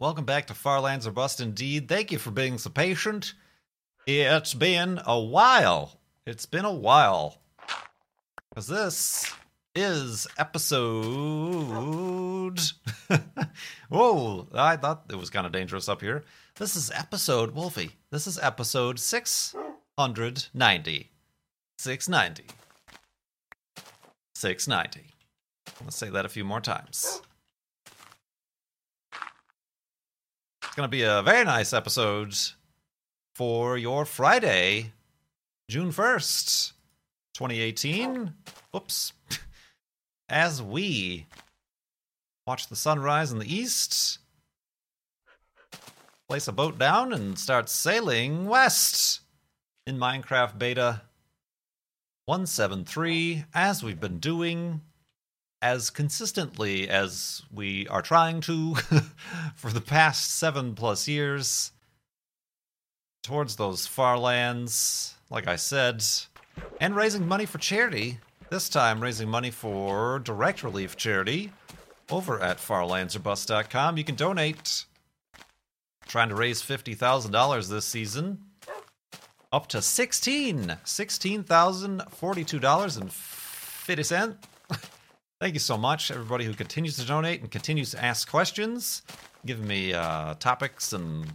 Welcome back to Far Farlands or Bust. Indeed. Thank you for being so patient. It's been a while. It's been a while. Because this is episode. Whoa, I thought it was kind of dangerous up here. This is episode, Wolfie. This is episode 690. 690. 690. Let's say that a few more times. Going to be a very nice episode for your Friday, June 1st, 2018. Whoops. As we watch the sunrise in the east, place a boat down, and start sailing west in Minecraft Beta 173, as we've been doing as consistently as we are trying to for the past seven plus years towards those far lands, like I said, and raising money for charity. This time, raising money for Direct Relief Charity over at farlandsorbust.com. You can donate. Trying to raise $50,000 this season. Up to 16 $16,042.50. Thank you so much, everybody who continues to donate and continues to ask questions, giving me uh, topics and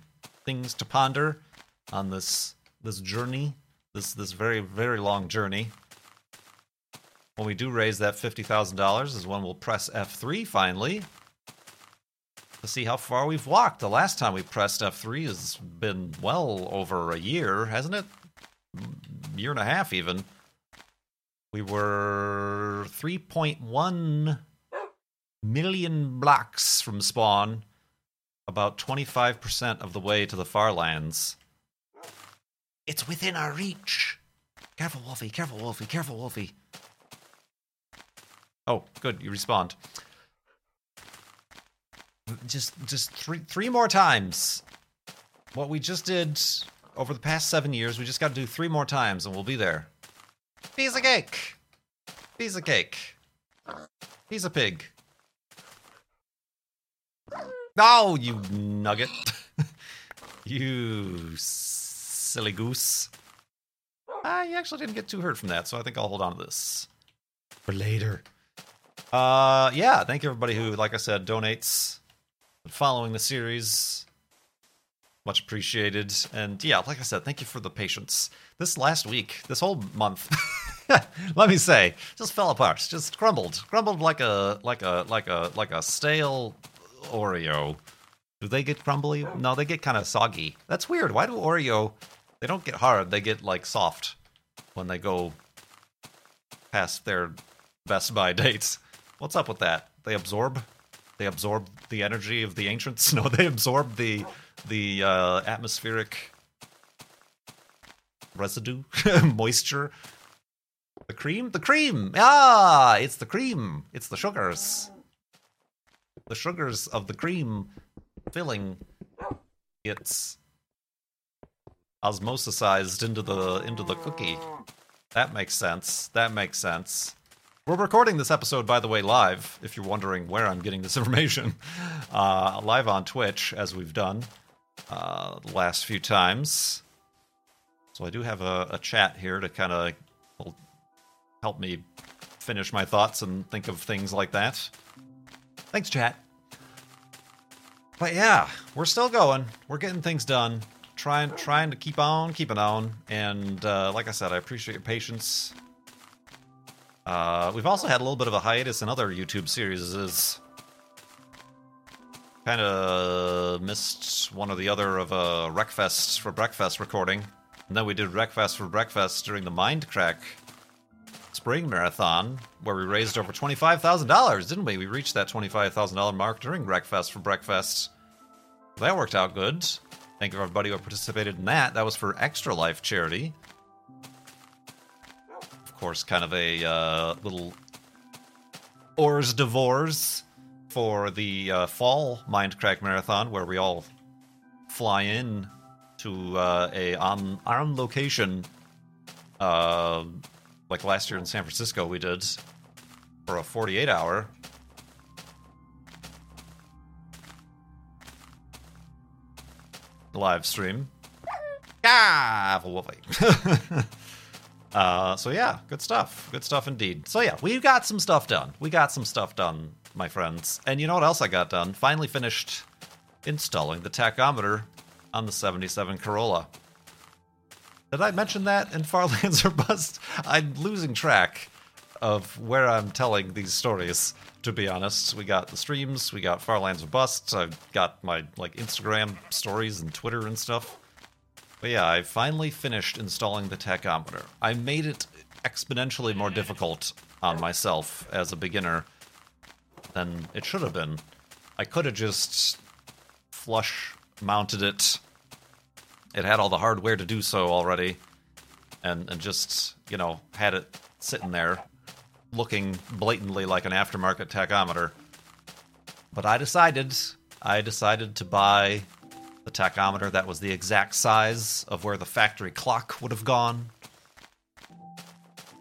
things to ponder on this this journey, this this very very long journey. When we do raise that fifty thousand dollars, is when we'll press F three finally to see how far we've walked. The last time we pressed F three has been well over a year, hasn't it? Year and a half even. We were 3.1 million blocks from spawn, about 25% of the way to the far lands. It's within our reach. Careful, Wolfie. Careful, Wolfie. Careful, Wolfie. Oh, good. You respawned. Just, just three, three more times. What we just did over the past seven years, we just got to do three more times, and we'll be there. Piece of cake. Piece of cake. Piece of pig. Oh, you nugget. you silly goose. I actually didn't get too hurt from that, so I think I'll hold on to this for later. Uh, yeah, thank you everybody who, like I said, donates, following the series. Much appreciated. And yeah, like I said, thank you for the patience. This last week, this whole month, let me say, just fell apart, just crumbled, crumbled like a like a like a like a stale Oreo. Do they get crumbly? No, they get kind of soggy. That's weird. Why do Oreo? They don't get hard. They get like soft when they go past their best by dates. What's up with that? They absorb. They absorb the energy of the ancients. No, they absorb the the uh, atmospheric residue, moisture. The cream? The cream! Ah, it's the cream. It's the sugars. The sugars of the cream filling it's osmosisized into the into the cookie. That makes sense. That makes sense. We're recording this episode, by the way, live. If you're wondering where I'm getting this information, uh, live on Twitch, as we've done uh, the last few times. So I do have a, a chat here to kind of help me finish my thoughts and think of things like that. Thanks, chat. But yeah, we're still going. We're getting things done. Trying, trying to keep on, keeping on. And uh, like I said, I appreciate your patience. Uh, we've also had a little bit of a hiatus in other YouTube series. Is kind of missed one or the other of a Wreckfest for Breakfast recording. And then we did Wreckfest for Breakfast during the Mindcrack Spring Marathon, where we raised over $25,000, didn't we? We reached that $25,000 mark during Wreckfest for Breakfast. That worked out good. Thank you everybody who participated in that. That was for Extra Life charity. Of course, kind of a uh, little hors d'oeuvres for the uh, fall Mindcrack Marathon, where we all fly in to uh, a on on location, uh, like last year in San Francisco, we did for a 48 hour. Live stream. Ah, uh, so yeah, good stuff. Good stuff indeed. So yeah, we got some stuff done. We got some stuff done, my friends. And you know what else I got done? Finally finished installing the tachometer on the 77 Corolla. Did I mention that in Farlands or Bust? I'm losing track of where I'm telling these stories. To be honest, we got the streams, we got Farlands or Bust. I've got my like Instagram stories and Twitter and stuff. But yeah, I finally finished installing the tachometer. I made it exponentially more difficult on myself as a beginner than it should have been. I could have just flush mounted it. It had all the hardware to do so already, and and just you know had it sitting there, looking blatantly like an aftermarket tachometer. But I decided, I decided to buy the tachometer that was the exact size of where the factory clock would have gone,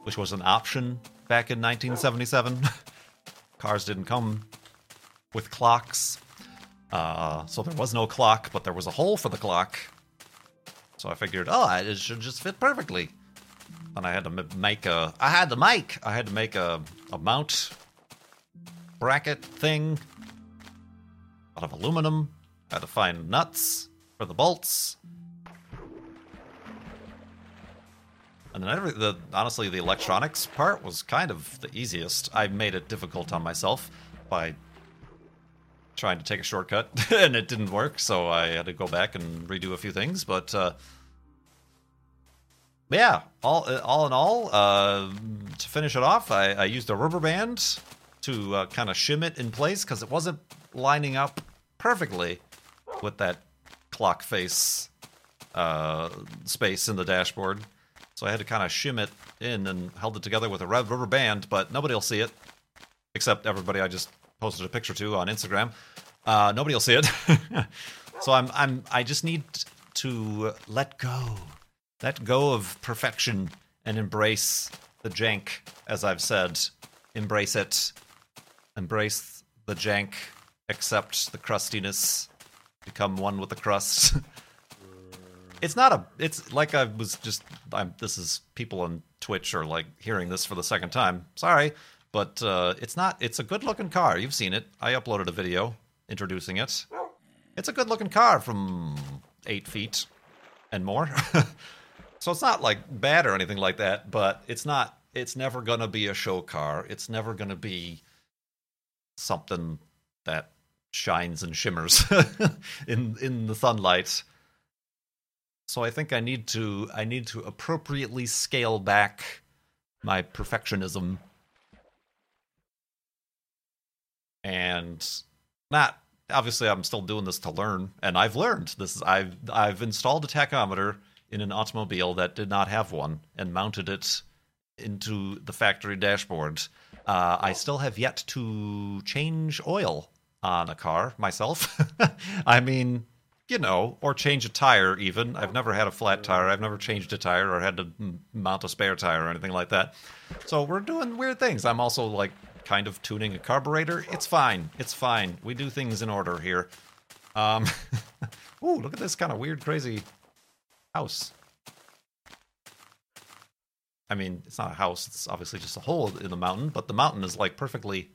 which was an option back in 1977. Cars didn't come with clocks. Uh, so there was no clock, but there was a hole for the clock. So I figured, oh, it should just fit perfectly. And I had to make a, I had to make, I had to make a, a mount bracket thing out of aluminum. I had to find nuts for the bolts. And then every, the honestly, the electronics part was kind of the easiest. I made it difficult on myself by trying to take a shortcut, and it didn't work, so I had to go back and redo a few things. But uh, yeah, all all in all, uh, to finish it off, I, I used a rubber band to uh, kind of shim it in place because it wasn't lining up perfectly with that clock face uh, space in the dashboard. So I had to kind of shim it in and held it together with a red rubber band, but nobody will see it except everybody I just posted a picture to on Instagram. Uh, nobody will see it. so I'm I'm I just need to let go, let go of perfection and embrace the jank, as I've said. Embrace it, embrace the jank, accept the crustiness, become one with the crust. it's not a. It's like I was just. I'm. This is people on Twitch are like hearing this for the second time. Sorry, but uh, it's not. It's a good looking car. You've seen it. I uploaded a video introducing it. It's a good looking car from eight feet and more. so it's not like bad or anything like that. But it's not. It's never gonna be a show car. It's never gonna be something that shines and shimmers in in the sunlight. So I think I need to I need to appropriately scale back my perfectionism and not obviously I'm still doing this to learn and I've learned this is I've I've installed a tachometer in an automobile that did not have one and mounted it into the factory dashboard. Uh, I still have yet to change oil on a car myself. I mean, you know, or change a tire even. I've never had a flat tire. I've never changed a tire or had to mount a spare tire or anything like that. So we're doing weird things. I'm also like kind of tuning a carburetor. It's fine. It's fine. We do things in order here. Um, ooh, look at this kind of weird, crazy house. I mean, it's not a house. It's obviously just a hole in the mountain, but the mountain is like perfectly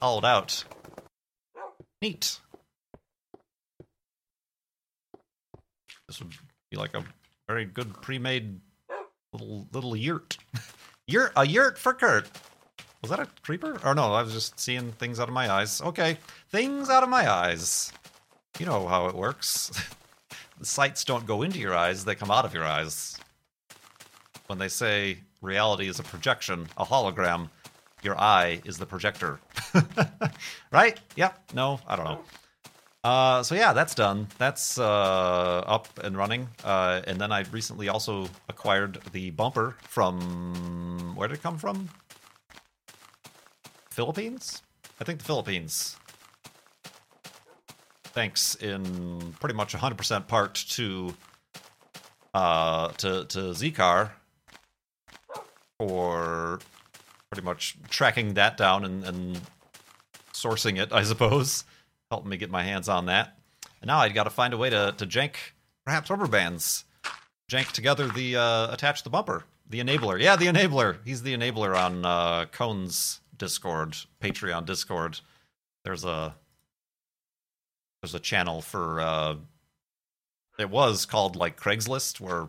hollowed out. Neat. This would be like a very good pre-made little little yurt. yurt a yurt for Kurt. Was that a creeper? Or no, I was just seeing things out of my eyes. Okay, things out of my eyes. You know how it works. the sights don't go into your eyes, they come out of your eyes. When they say reality is a projection, a hologram, your eye is the projector. right? Yep. No, I don't know. Uh, so yeah, that's done. That's uh, up and running. Uh, and then I recently also acquired the bumper from where did it come from? Philippines? I think the Philippines. Thanks in pretty much 100% part to uh to to Zcar for pretty much tracking that down and, and sourcing it, I suppose helping me get my hands on that. And now I've got to find a way to to jank perhaps rubber bands, jank together the uh, attach the bumper, the enabler. Yeah, the enabler. He's the enabler on uh, Cone's Discord, Patreon Discord. There's a there's a channel for uh, it was called like Craigslist where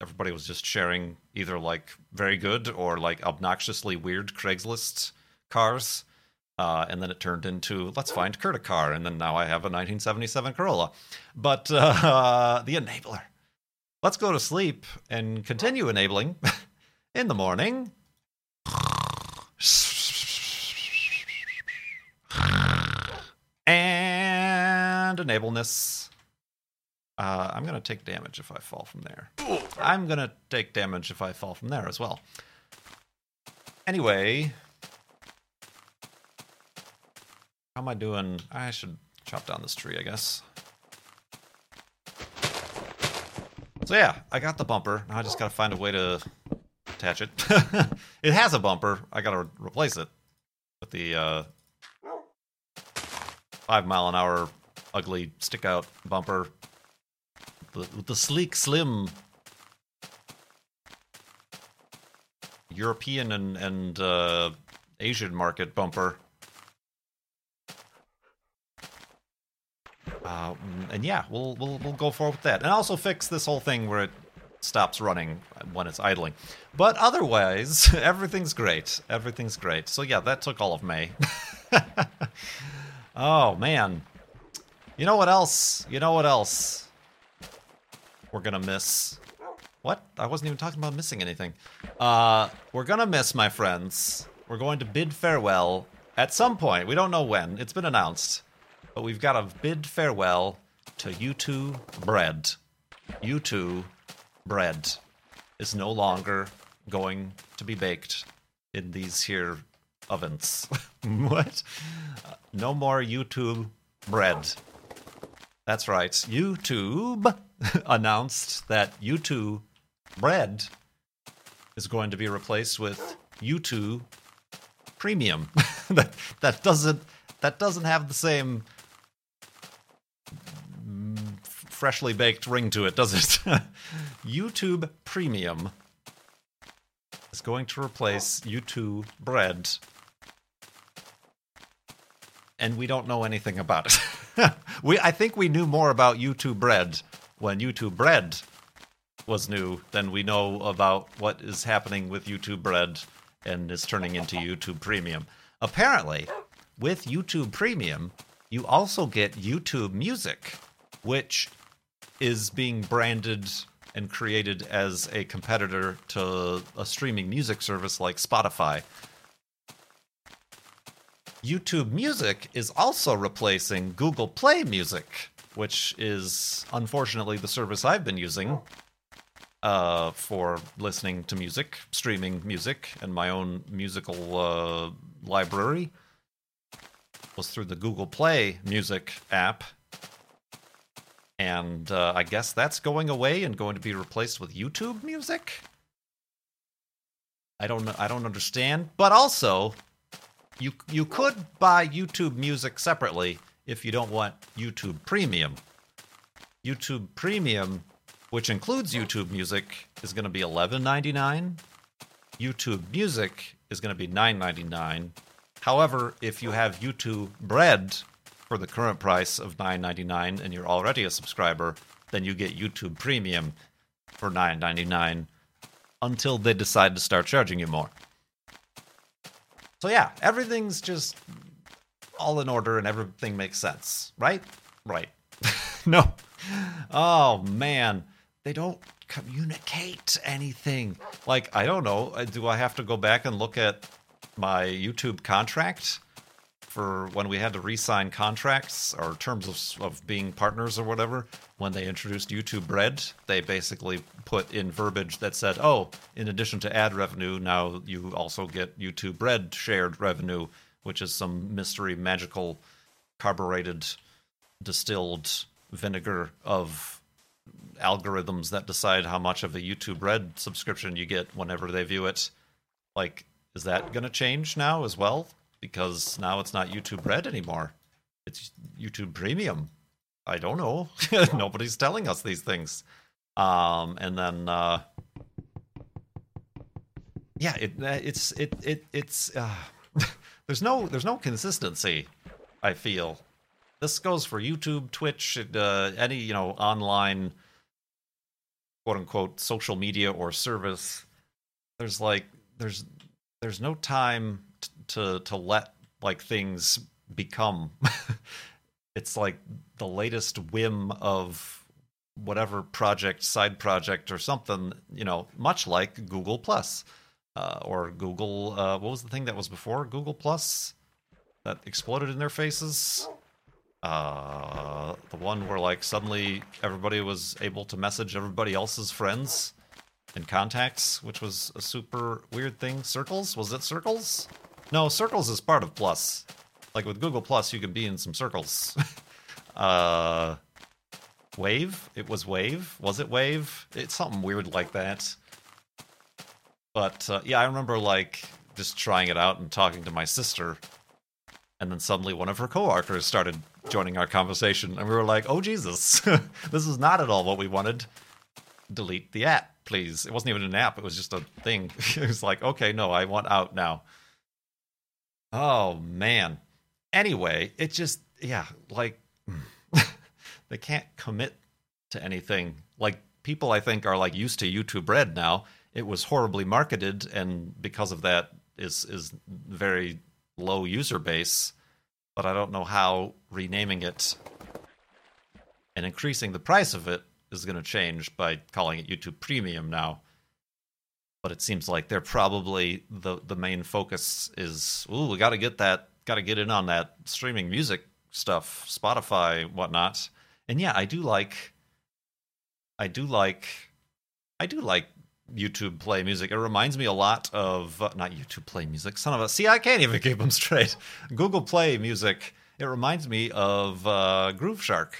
everybody was just sharing either like very good or like obnoxiously weird Craigslist cars uh, and then it turned into let's find Kurt a car, and then now I have a 1977 Corolla. But uh, the enabler. Let's go to sleep and continue enabling in the morning. And enableness. Uh, I'm gonna take damage if I fall from there. I'm gonna take damage if I fall from there as well. Anyway, how am I doing? I should chop down this tree, I guess. So yeah, I got the bumper. Now I just gotta find a way to attach it. it has a bumper. I gotta re- replace it with the uh, five mile an hour ugly stick out bumper. The, with the sleek, slim European and and uh, Asian market bumper. Uh, and yeah, we'll we'll we'll go forward with that, and also fix this whole thing where it stops running when it's idling. But otherwise, everything's great. Everything's great. So yeah, that took all of May. oh man, you know what else? You know what else? We're gonna miss. What? I wasn't even talking about missing anything. Uh, we're gonna miss my friends. We're going to bid farewell at some point. We don't know when. It's been announced but we've got to bid farewell to U2 bread. U2 bread is no longer going to be baked in these here ovens. what? No more YouTube bread. That's right. YouTube announced that YouTube bread is going to be replaced with YouTube premium. that that doesn't that doesn't have the same mm, freshly baked ring to it, does it? YouTube Premium is going to replace YouTube Bread. And we don't know anything about it. we I think we knew more about YouTube Red when YouTube Red was new than we know about what is happening with YouTube Red and is turning into YouTube Premium. Apparently, with YouTube Premium, you also get YouTube Music, which is being branded and created as a competitor to a streaming music service like Spotify. YouTube Music is also replacing Google Play Music, which is unfortunately the service I've been using uh, for listening to music, streaming music, and my own musical uh, library. Was through the Google Play Music app, and uh, I guess that's going away and going to be replaced with YouTube Music. I don't. I don't understand. But also, you you could buy YouTube Music separately if you don't want YouTube Premium. YouTube Premium, which includes YouTube Music, is going to be eleven ninety nine. YouTube Music is going to be nine ninety nine. However, if you have YouTube Bread, for the current price of $9.99 and you're already a subscriber, then you get YouTube Premium for $9.99 until they decide to start charging you more. So yeah, everything's just all in order and everything makes sense, right? Right. no. Oh man, they don't communicate anything. Like I don't know, uh, do I have to go back and look at my YouTube contract? For when we had to re-sign contracts or terms of, of being partners or whatever. When they introduced YouTube Red, they basically put in verbiage that said, "Oh, in addition to ad revenue, now you also get YouTube Red shared revenue, which is some mystery magical carbureted distilled vinegar of algorithms that decide how much of a YouTube Red subscription you get whenever they view it. Like, is that going to change now as well? Because now it's not YouTube Red anymore. It's YouTube Premium. I don't know. Nobody's telling us these things. Um, and then, uh, yeah, it, it's it it it's uh, there's no there's no consistency. I feel this goes for YouTube, Twitch, uh, any you know online quote unquote social media or service. There's like there's there's no time to to let like things become. it's like the latest whim of whatever project, side project, or something. You know, much like Google Plus uh, or Google. Uh, what was the thing that was before Google Plus that exploded in their faces? uh, the one where like suddenly everybody was able to message everybody else's friends and contacts, which was a super weird thing. Circles? Was it Circles? No, Circles is part of Plus. Like with Google Plus, you can be in some circles. uh, Wave? It was Wave? Was it Wave? It's something weird like that. But uh, yeah, I remember like just trying it out and talking to my sister and then suddenly one of her coworkers started joining our conversation and we were like oh jesus this is not at all what we wanted delete the app please it wasn't even an app it was just a thing it was like okay no i want out now oh man. Anyway it just yeah like they can't commit to anything. Like people i think are like used to youtube red now. It was horribly marketed and because of that is is very low user base, but I don't know how renaming it and increasing the price of it is going to change by calling it YouTube Premium now. But it seems like they're probably the the main focus is ooh, we got to get that, got to get in on that streaming music stuff, Spotify, whatnot. And yeah, I do like, I do like, I do like YouTube Play Music. It reminds me a lot of uh, not YouTube Play Music. Son of a see, I can't even keep them straight. Google Play Music. It reminds me of uh, Grooveshark.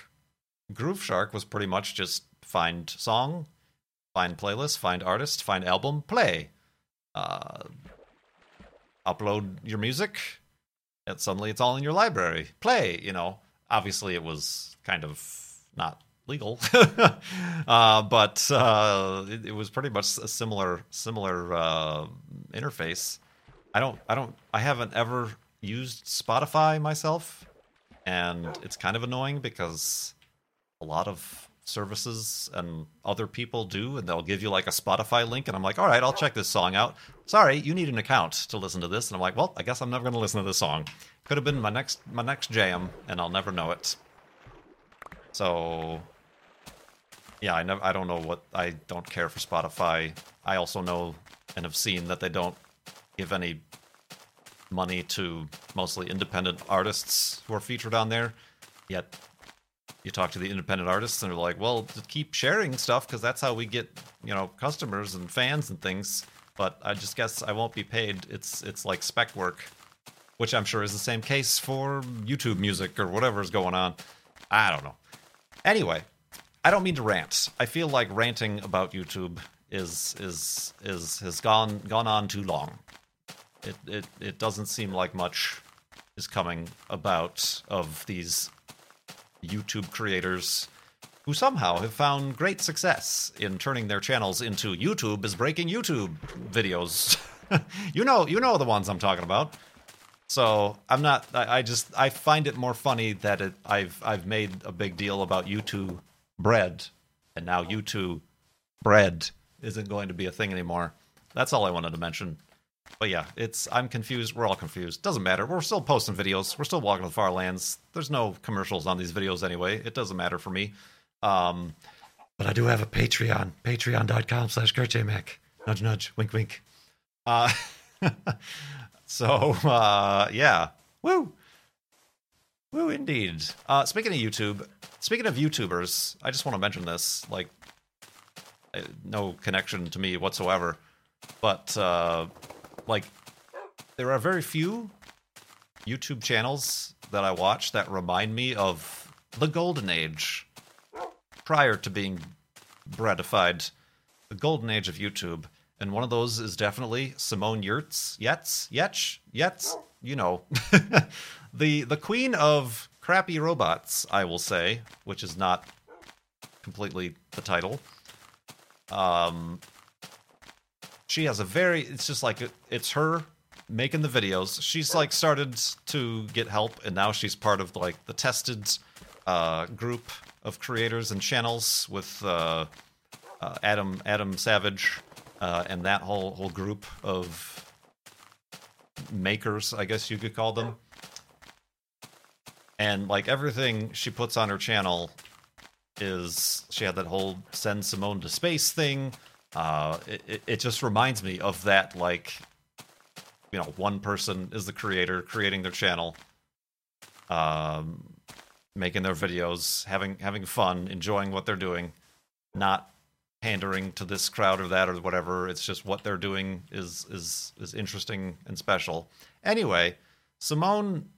Groove Shark was pretty much just find song, find playlist, find artist, find album, play, uh, upload your music, and suddenly it's all in your library. Play. You know, obviously it was kind of not legal, uh, but uh, it, it, was pretty much a similar similar uh, interface. I don't I don't I haven't ever used Spotify myself, and it's kind of annoying because a lot of services and other people do, and they'll give you like a Spotify link, and I'm like, all right, I'll check this song out. Sorry, you need an account to listen to this, and I'm like, well, I guess I'm never going to listen to this song. Could have been my next my next jam, and I'll never know it. So yeah, I never, I don't know what I don't care for Spotify. I also know and have seen that they don't give any money to mostly independent artists who are featured on there. Yet you talk to the independent artists and they're like, "Well, keep sharing stuff because that's how we get, you know, customers and fans and things." But I just guess I won't be paid. It's it's like spec work, which I'm sure is the same case for YouTube music or whatever's going on. I don't know. Anyway, I don't mean to rant. I feel like ranting about YouTube is is is has gone gone on too long. It it it doesn't seem like much is coming about of these YouTube creators who somehow have found great success in turning their channels into YouTube is breaking YouTube videos. you know you know the ones I'm talking about. So I'm not. I, I, just I find it more funny that it, I've I've made a big deal about YouTube bread, and now YouTube bread isn't going to be a thing anymore. That's all I wanted to mention. But yeah, it's I'm confused. We're all confused. Doesn't matter. We're still posting videos. We're still walking the far lands. There's no commercials on these videos anyway. It doesn't matter for me. Um, but I do have a Patreon. Patreon.com slash KurtJMac. Nudge nudge. Wink wink. Uh, so uh, yeah. Woo. Woo, indeed. Uh, speaking of YouTube, speaking of YouTubers, I just want to mention this. Like, no connection to me whatsoever, but uh, like, there are very few YouTube channels that I watch that remind me of the golden age prior to being breadified. The golden age of YouTube. And one of those is definitely Simone Giertz. Yetz? Yetch? Yetz? You know. the the queen of crappy robots, I will say, which is not completely the title. Um she has a very it's just like it's her making the videos. She's like started to get help, and now she's part of like the tested uh, group of creators and channels with uh, uh, Adam Adam Savage uh, and that whole whole group of makers, I guess you could call them. And like everything she puts on her channel is she had that whole send Simone to space thing. Uh, it, it just reminds me of that like you know one person is the creator creating their channel um making their videos having having fun enjoying what they're doing not pandering to this crowd or that or whatever. It's just what they're doing is is is interesting and special. Anyway simone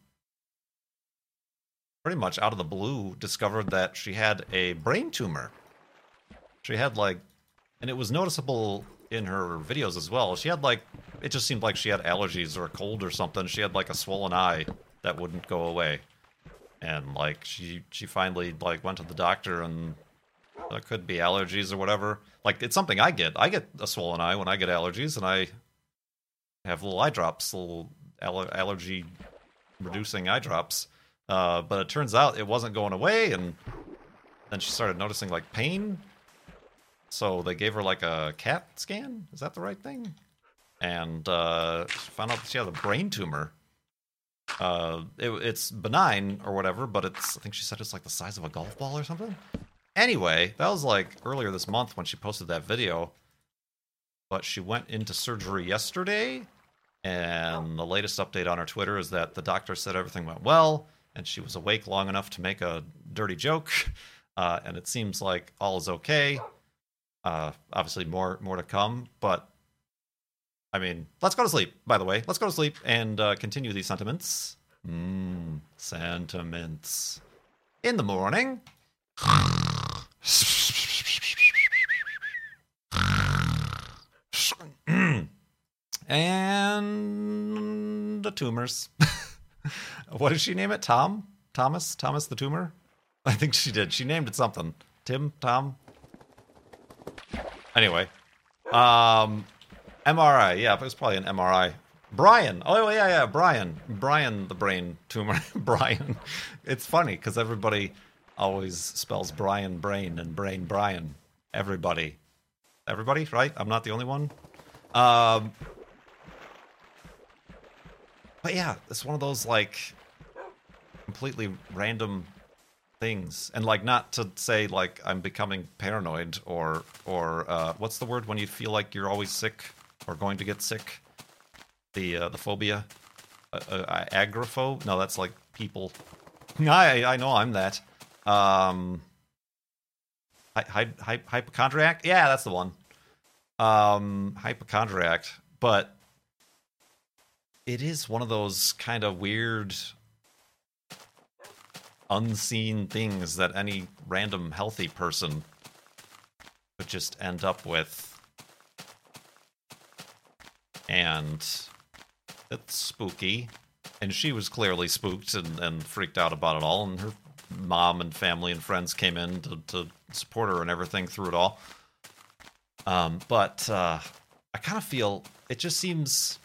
pretty much out of the blue discovered that she had a brain tumor. She had like and it was noticeable in her videos as well. She had like it just seemed like she had allergies or a cold or something. She had like a swollen eye that wouldn't go away. And like she she finally like went to the doctor and there could be allergies or whatever. Like it's something I get. I get a swollen eye when I get allergies and I have little eye drops, little aller- allergy reducing eye drops. Uh, but it turns out it wasn't going away and then she started noticing like pain so they gave her like a CAT scan. Is that the right thing? And uh, found out she had a brain tumor. Uh, it, it's benign or whatever, but it's I think she said it's like the size of a golf ball or something. Anyway, that was like earlier this month when she posted that video. But she went into surgery yesterday, and the latest update on her Twitter is that the doctor said everything went well, and she was awake long enough to make a dirty joke, uh, and it seems like all is okay. Uh, obviously, more more to come, but I mean, let's go to sleep. By the way, let's go to sleep and uh, continue these sentiments. Mmm, sentiments. In the morning. and the tumors. what did she name it? Tom? Thomas? Thomas the tumor? I think she did. She named it something. Tim? Tom? Anyway, um, MRI. Yeah, it was probably an MRI. Brian. Oh yeah, yeah, Brian. Brian, the brain tumor. Brian. It's funny because everybody always spells Brian brain and brain Brian. Everybody. Everybody, right? I'm not the only one. Um, but yeah, it's one of those like completely random things. And like not to say like i'm becoming paranoid or or uh, what's the word when you feel like you're always sick or going to get sick? The uh, the phobia? Uh, uh, no that's like people. I i know i'm that. Um hy- hy- hypochondriac? Yeah that's the one. Um hypochondriac. But it is one of those kind of weird unseen things that any random healthy person would just end up with. And it's spooky. And she was clearly spooked and, and freaked out about it all. And her mom and family and friends came in to, to support her and everything through it all. Um, but uh, I kind of feel it just seems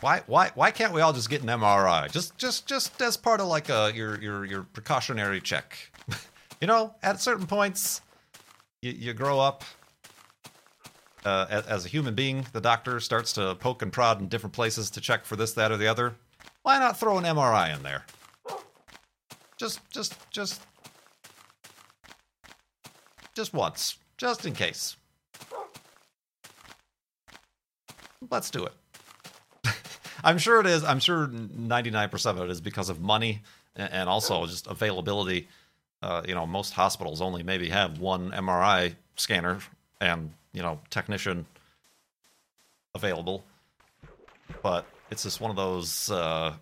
why why why can't we all just get an MRI? Just just just as part of like a your your your precautionary check. you know, at certain points, you, you grow up. Uh, as, as, a human being, the doctor starts to poke and prod in different places to check for this, that, or the other. Why not throw an MRI in there? Just just just just once, just in case. Let's do it. I'm sure it is. I'm sure 99% of it is because of money and also just availability. Uh, you know, most hospitals only maybe have one MRI scanner and you know technician available, but it's just one of those uh,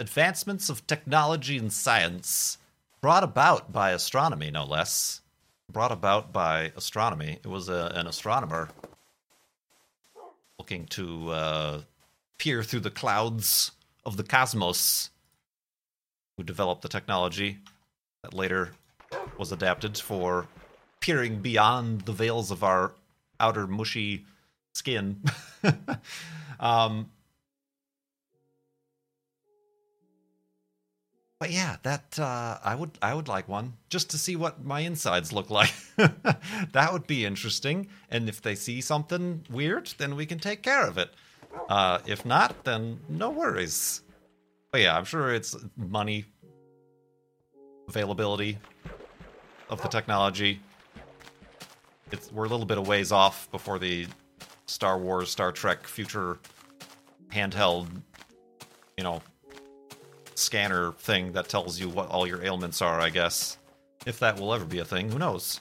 advancements of technology and science brought about by astronomy, no less. Brought about by astronomy. It was a, an astronomer looking to uh, peer through the clouds of the cosmos who developed the technology that later was adapted for peering beyond the veils of our outer mushy skin. um, but yeah, that uh, I would I would like one just to see what my insides look like. that would be interesting. And if they see something weird, then we can take care of it. Uh, if not, then no worries. But yeah, I'm sure it's money, availability of the technology. It's we're a little bit of ways off before the Star Wars, Star Trek future handheld, you know, scanner thing that tells you what all your ailments are, I guess. If that will ever be a thing, who knows?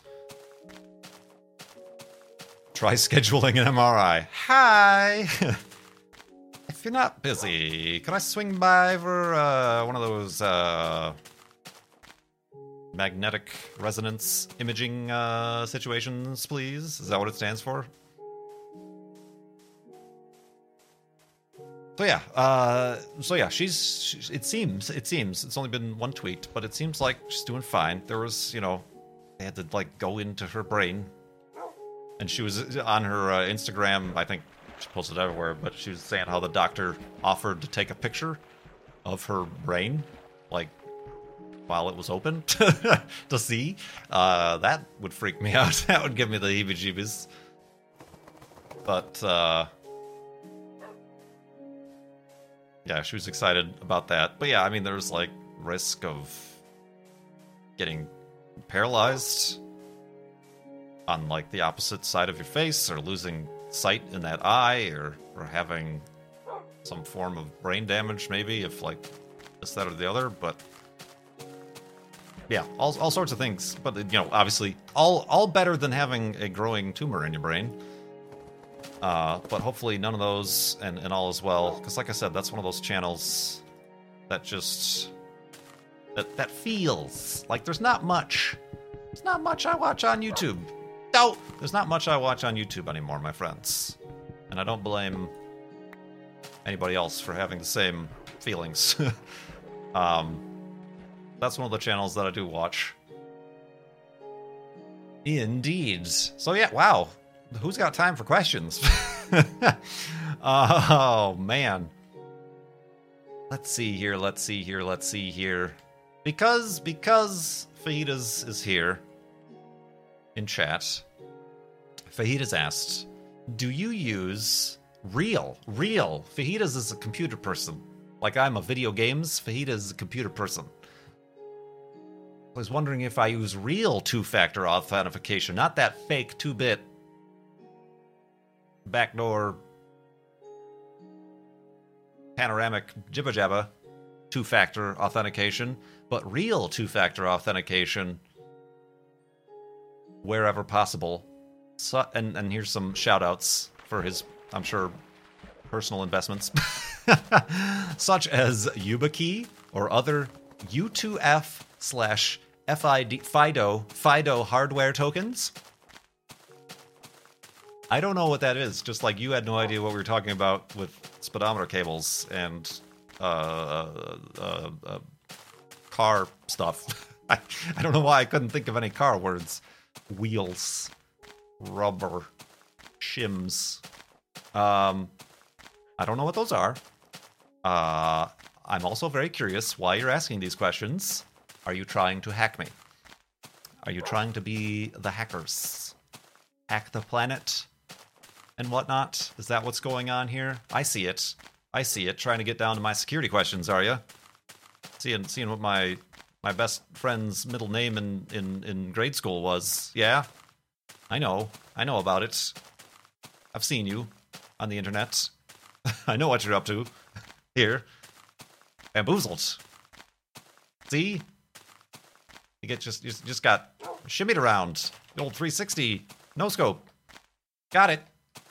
Try scheduling an MRI. Hi! you're not busy, can I swing by for uh, one of those uh, magnetic resonance imaging uh, situations, please? Is that what it stands for? So yeah, uh, so yeah, she's, she's. It seems, it seems, it's only been one tweet, but it seems like she's doing fine. There was, you know, they had to like go into her brain, and she was on her uh, Instagram. I think she posted everywhere, but she was saying how the doctor offered to take a picture of her brain, like while it was open to see. Uh, that would freak me out. that would give me the heebie-jeebies. But uh, yeah, she was excited about that. But yeah, I mean, there's like risk of getting paralyzed on like the opposite side of your face, or losing sight in that eye, or or having some form of brain damage, maybe if like this, that, or the other. But yeah, all all sorts of things. But you know, obviously, all all better than having a growing tumor in your brain. Uh, but hopefully none of those and, and all as well. Because like I said, that's one of those channels that just that that feels like there's not much. There's not much I watch on YouTube. No, there's not much I watch on YouTube anymore, my friends. And I don't blame anybody else for having the same feelings. um, that's one of the channels that I do watch. Indeed. So yeah, wow who's got time for questions? oh man. Let's see here. Let's see here. Let's see here. Because because Fajitas is here in chat. Fajitas asked, "Do you use real real Fajitas is a computer person? Like I'm a video games. Fajitas is a computer person." I was wondering if I use real two-factor authentication, not that fake two-bit backdoor panoramic jibba jabba two factor authentication, but real two factor authentication wherever possible. So, and, and here's some shout outs for his, I'm sure, personal investments, such as YubiKey or other U2F slash FID, FIDO, FIDO hardware tokens. I don't know what that is. Just like you had no idea what we were talking about with speedometer cables and uh, uh, uh, car stuff. I, I don't know why I couldn't think of any car words. Wheels, rubber, shims. Um, I don't know what those are. Uh, I'm also very curious why you're asking these questions. Are you trying to hack me? Are you trying to be the hackers? Hack the planet? and whatnot? Is that what's going on here? I see it. I see it. Trying to get down to my security questions, are you? Seeing seeing what my my best friend's middle name in, in, in grade school was. Yeah. I know. I know about it. I've seen you on the internet. I know what you're up to. Here. Bamboozled. See? You get just you just got shimmied around. The old 360 no scope. Got it.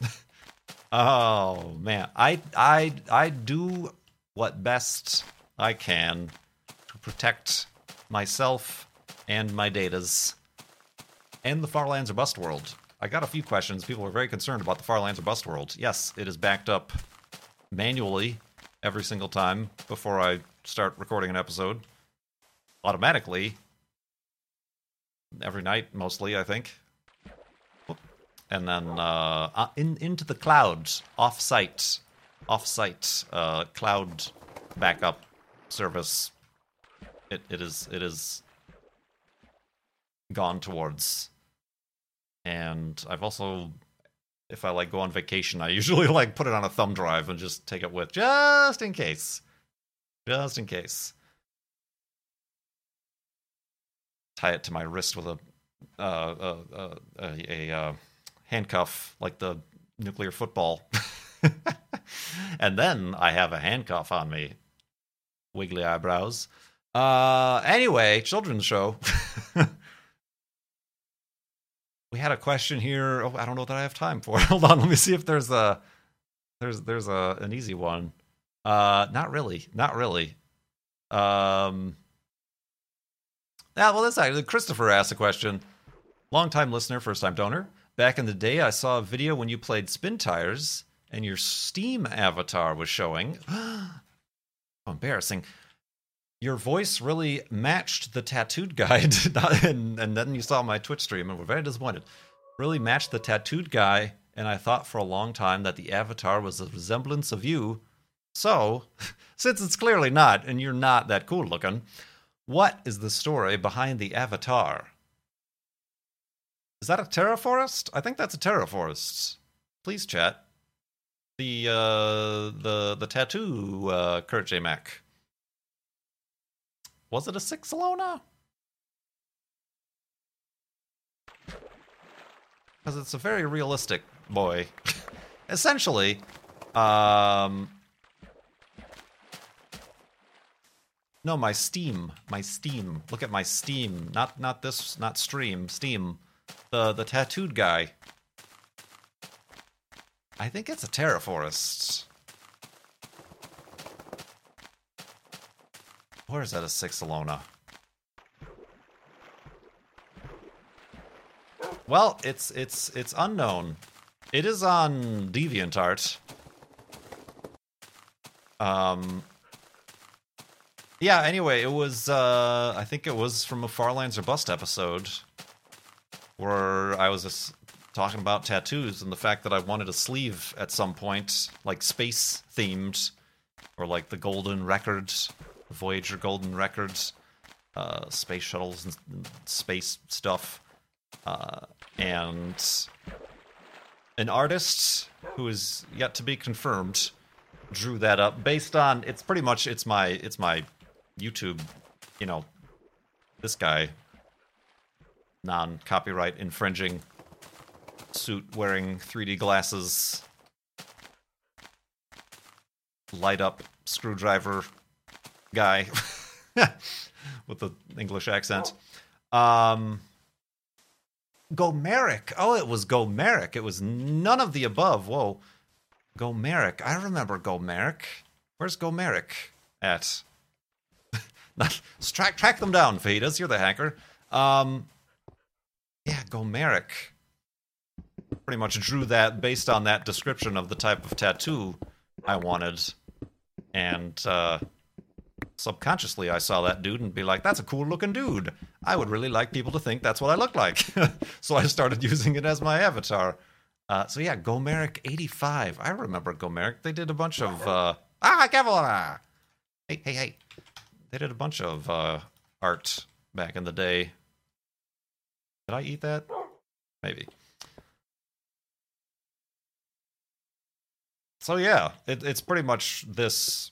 oh man. I I I do what best I can to protect myself and my datas and the Farlands or Bust world. I got a few questions. People are very concerned about the Farlands or Bust world. Yes, it is backed up manually every single time before I start recording an episode. Automatically. Every night, mostly, I think. And then uh, uh, in into the clouds, off-site, off-site uh, cloud backup service. It it is it is gone towards. And I've also if I like go on vacation, I usually like put it on a thumb drive and just take it with just in case. Just in case. Tie it to my wrist with a uh, uh, uh, a, a uh, handcuff like the nuclear football. and then I have a handcuff on me. Wiggly eyebrows. Uh anyway, children's show. we had a question here. Oh, I don't know that I have time for. Hold on, let me see if there's a there's there's a an easy one. Uh not really. Not really. Um Yeah, well that's actually Christopher asked a question. Long time listener, first time donor. Back in the day, I saw a video when you played Spintires and your Steam avatar was showing. embarrassing. Your voice really matched the tattooed guy, and, and then you saw my Twitch stream and were very disappointed. Really matched the tattooed guy, and I thought for a long time that the avatar was a resemblance of you. So, since it's clearly not, and you're not that cool looking, what is the story behind the avatar? Is that a Terra Forest? I think that's a Terra Forest. Please chat. The uh the the tattoo uh Kurt J Mac. Was it a six Alona? Because it's a very realistic boy. Essentially, um No, my Steam. My Steam. Look at my Steam. Not not this not stream, Steam the the tattooed guy. I think it's a Terra Or is that a six Alona? Well, it's it's it's unknown. It is on DeviantArt. Um Yeah, anyway, it was uh I think it was from a Farlands or Bust episode where I was just talking about tattoos and the fact that I wanted a sleeve at some point, like space themed, or like the Golden Records, Voyager Golden Records, uh, space shuttles and space stuff, uh, and an artist who is yet to be confirmed drew that up based on it's pretty much it's my it's my YouTube, you know, this guy non copyright infringing suit wearing 3D glasses, light up screwdriver guy with the English accent. Um, Gomeric. Oh, it was Gomeric. It was none of the above. Whoa. Gomeric. I remember Gomeric. Where's Gomeric at? Track, track them down, Fadas. You're the hacker. Um, yeah, Gomeric. Pretty much drew that based on that description of the type of tattoo I wanted. And uh, subconsciously, I saw that dude and be like, that's a cool looking dude. I would really like people to think that's what I look like. so I started using it as my avatar. Uh, so yeah, Gomeric 85. I remember Gomeric. They did a bunch of. Uh, ah, Kevlar! Hey, hey, hey. They did a bunch of uh, art back in the day did I eat that? Maybe. So yeah, it, it's pretty much this,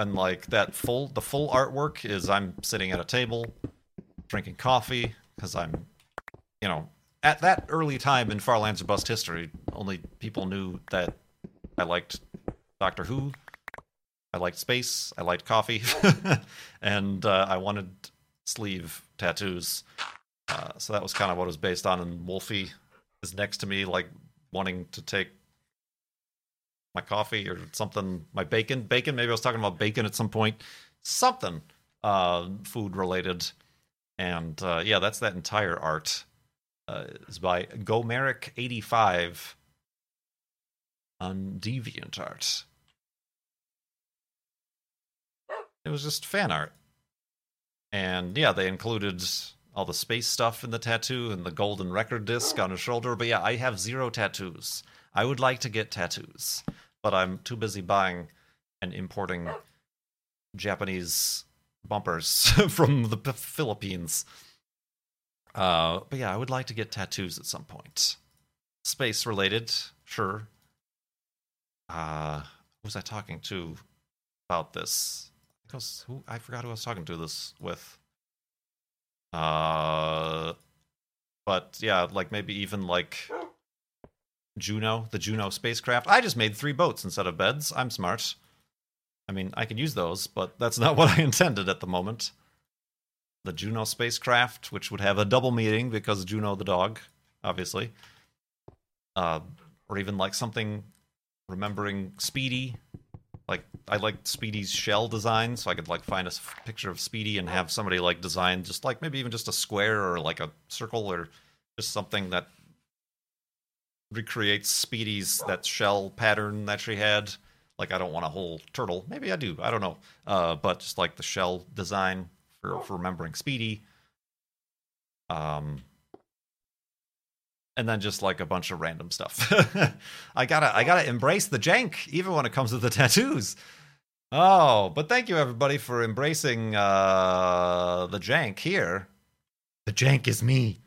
and like that full the full artwork is I'm sitting at a table, drinking coffee because I'm, you know, at that early time in Farlands or Bust history, only people knew that I liked Doctor Who. I liked space. I liked coffee, and uh, I wanted sleeve tattoos. Uh, so that was kind of what it was based on. And Wolfie is next to me, like wanting to take my coffee or something, my bacon. Bacon. Maybe I was talking about bacon at some point. Something uh, food related. And uh, yeah, that's that entire art. Uh, is by Gomeric85 on DeviantArt. It was just fan art. And yeah, they included all the space stuff in the tattoo and the golden record disc on his shoulder. But yeah, I have zero tattoos. I would like to get tattoos, but I'm too busy buying and importing Japanese bumpers from the P- Philippines. Uh, but yeah, I would like to get tattoos at some point. Space related, sure. Uh, who was I talking to about this? I, who, I forgot who I was talking to this with. Uh, but yeah, like maybe even like Juno, the Juno spacecraft. I just made three boats instead of beds. I'm smart. I mean, I can use those, but that's not what I intended at the moment. The Juno spacecraft, which would have a double meaning because Juno the dog, obviously. Uh, or even like something remembering Speedy. Like I like Speedy's shell design, so I could like find a picture of Speedy and have somebody like design just like maybe even just a square or like a circle or just something that recreates Speedy's that shell pattern that she had. Like I don't want a whole turtle. Maybe I do. I don't know. Uh, but just like the shell design for, for remembering Speedy. Um, and then just like a bunch of random stuff. I gotta I gotta embrace the jank even when it comes to the tattoos. Oh, but thank you everybody for embracing uh, the jank here. The jank is me.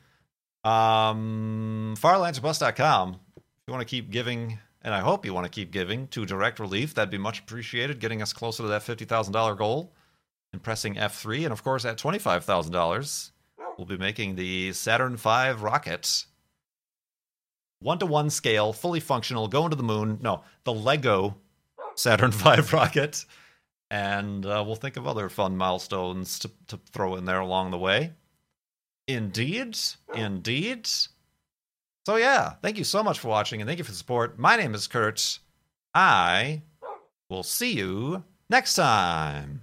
Um, farlandsorbust.com. If you want to keep giving, and I hope you want to keep giving to Direct Relief, that'd be much appreciated, getting us closer to that $50,000 goal and pressing F3. And of course, at $25,000, we'll be making the Saturn V rocket one to one scale, fully functional, going to the moon. No, the Lego Saturn V rocket. And uh, we'll think of other fun milestones to, to throw in there along the way. Indeed. Indeed. So, yeah, thank you so much for watching and thank you for the support. My name is Kurt. I will see you next time.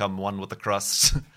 Become one with the crust.